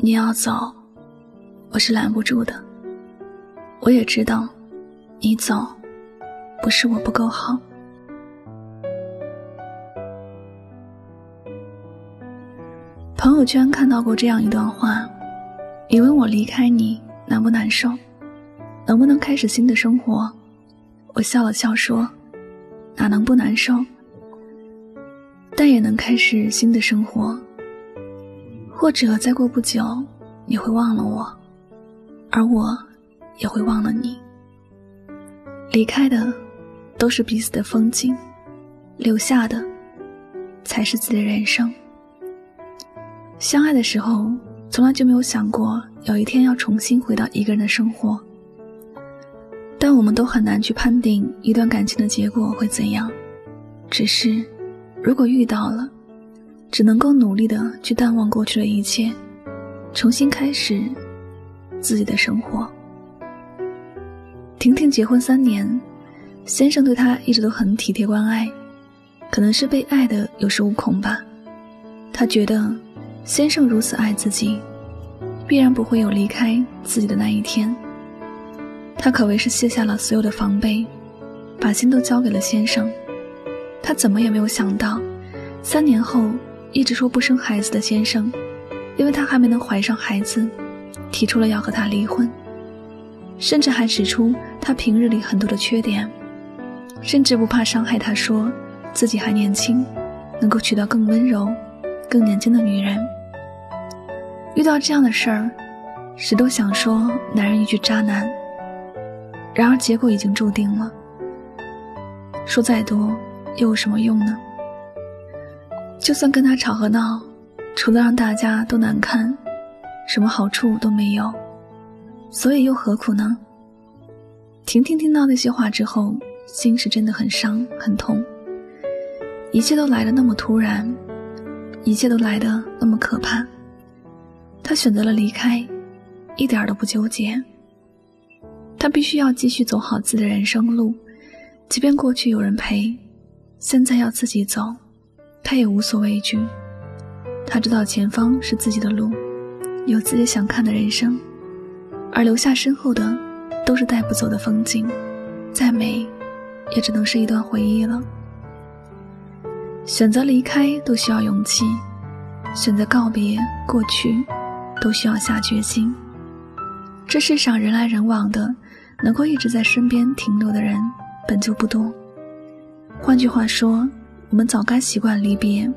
你要走，我是拦不住的。我也知道，你走，不是我不够好。朋友圈看到过这样一段话：你问我离开你难不难受，能不能开始新的生活？我笑了笑说：哪能不难受？但也能开始新的生活。或者再过不久，你会忘了我，而我也会忘了你。离开的都是彼此的风景，留下的才是自己的人生。相爱的时候，从来就没有想过有一天要重新回到一个人的生活。但我们都很难去判定一段感情的结果会怎样，只是如果遇到了。只能够努力的去淡忘过去的一切，重新开始自己的生活。婷婷结婚三年，先生对她一直都很体贴关爱，可能是被爱的有恃无恐吧。她觉得先生如此爱自己，必然不会有离开自己的那一天。她可谓是卸下了所有的防备，把心都交给了先生。她怎么也没有想到，三年后。一直说不生孩子的先生，因为他还没能怀上孩子，提出了要和他离婚，甚至还指出他平日里很多的缺点，甚至不怕伤害他，说自己还年轻，能够娶到更温柔、更年轻的女人。遇到这样的事儿，谁都想说男人一句渣男，然而结果已经注定了，说再多又有什么用呢？就算跟他吵和闹，除了让大家都难看，什么好处都没有，所以又何苦呢？婷婷听到那些话之后，心是真的很伤很痛。一切都来的那么突然，一切都来的那么可怕。她选择了离开，一点都不纠结。她必须要继续走好自己的人生路，即便过去有人陪，现在要自己走。他也无所畏惧，他知道前方是自己的路，有自己想看的人生，而留下身后的都是带不走的风景，再美，也只能是一段回忆了。选择离开都需要勇气，选择告别过去，都需要下决心。这世上人来人往的，能够一直在身边停留的人本就不多。换句话说。我们早该习惯离别，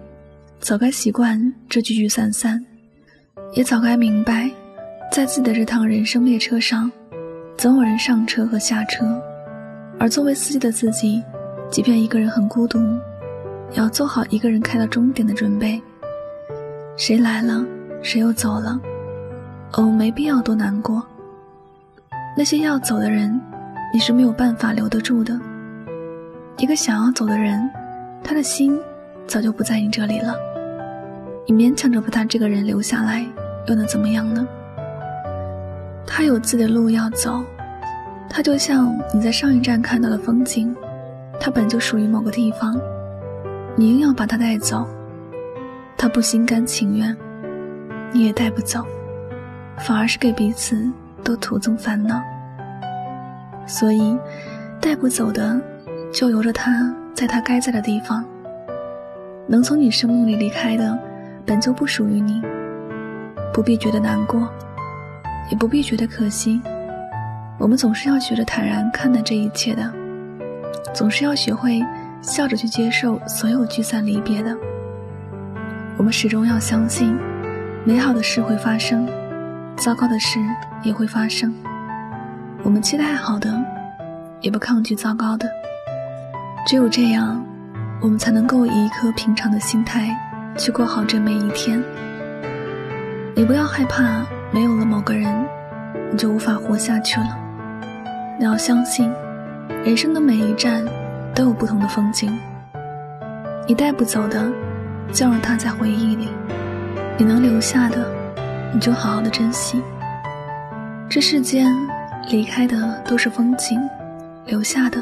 早该习惯这聚聚散散，也早该明白，在自己的这趟人生列车上，总有人上车和下车，而作为司机的自己，即便一个人很孤独，也要做好一个人开到终点的准备。谁来了，谁又走了，我们没必要多难过。那些要走的人，你是没有办法留得住的。一个想要走的人。他的心早就不在你这里了，你勉强着把他这个人留下来，又能怎么样呢？他有自己的路要走，他就像你在上一站看到的风景，他本就属于某个地方，你硬要把他带走，他不心甘情愿，你也带不走，反而是给彼此都徒增烦恼。所以，带不走的，就由着他。在他该在的地方，能从你生命里离开的，本就不属于你，不必觉得难过，也不必觉得可惜。我们总是要学着坦然看待这一切的，总是要学会笑着去接受所有聚散离别的。我们始终要相信，美好的事会发生，糟糕的事也会发生。我们期待好的，也不抗拒糟糕的。只有这样，我们才能够以一颗平常的心态去过好这每一天。你不要害怕没有了某个人，你就无法活下去了。你要相信，人生的每一站都有不同的风景。你带不走的，就让它在回忆里；你能留下的，你就好好的珍惜。这世间，离开的都是风景，留下的。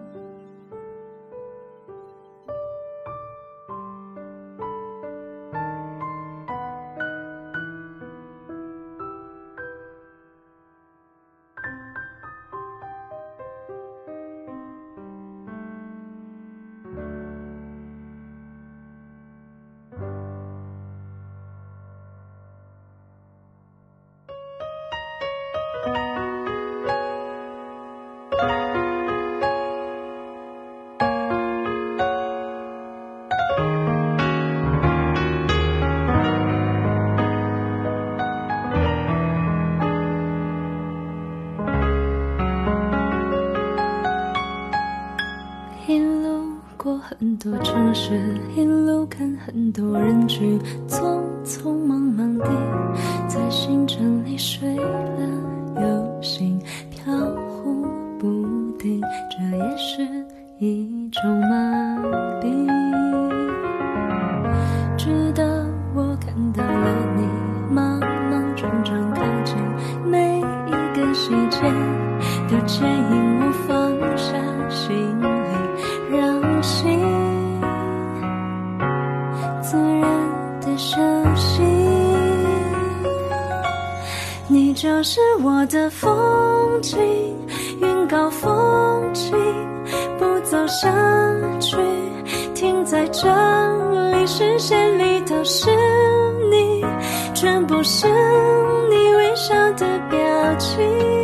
城市，一路看很多人群，匆匆忙忙地在星辰里睡了又醒，飘忽不定，这也是一种麻痹。直到我看到了你，莽莽撞撞靠近，每一个细节都牵引我是我的风景，云高风轻，不走下去，停在这里，视线里都是你，全部是你微笑的表情。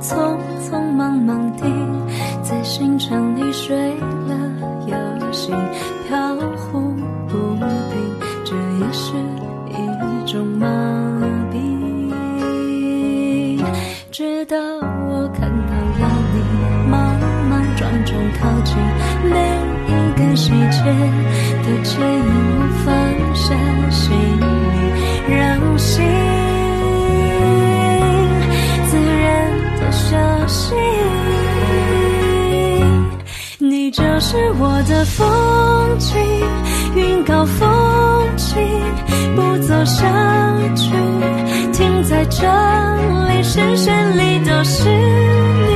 匆匆忙忙地在行程里睡了又醒飘忽不定这也是一种麻痹直到我看到了你莽莽撞撞靠近每一个细节的风景，云高风轻，不走下去，停在这里，视线里都是你，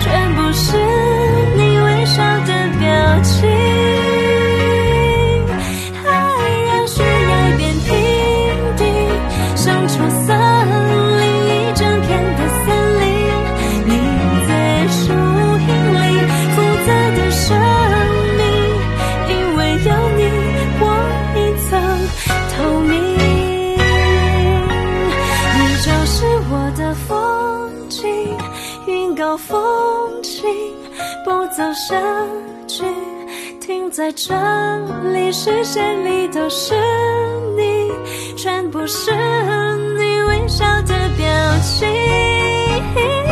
全部是你微笑的表情。就是我的风景云高风轻不走下去，停在这里，视线里都是你，全部是你微笑的表情。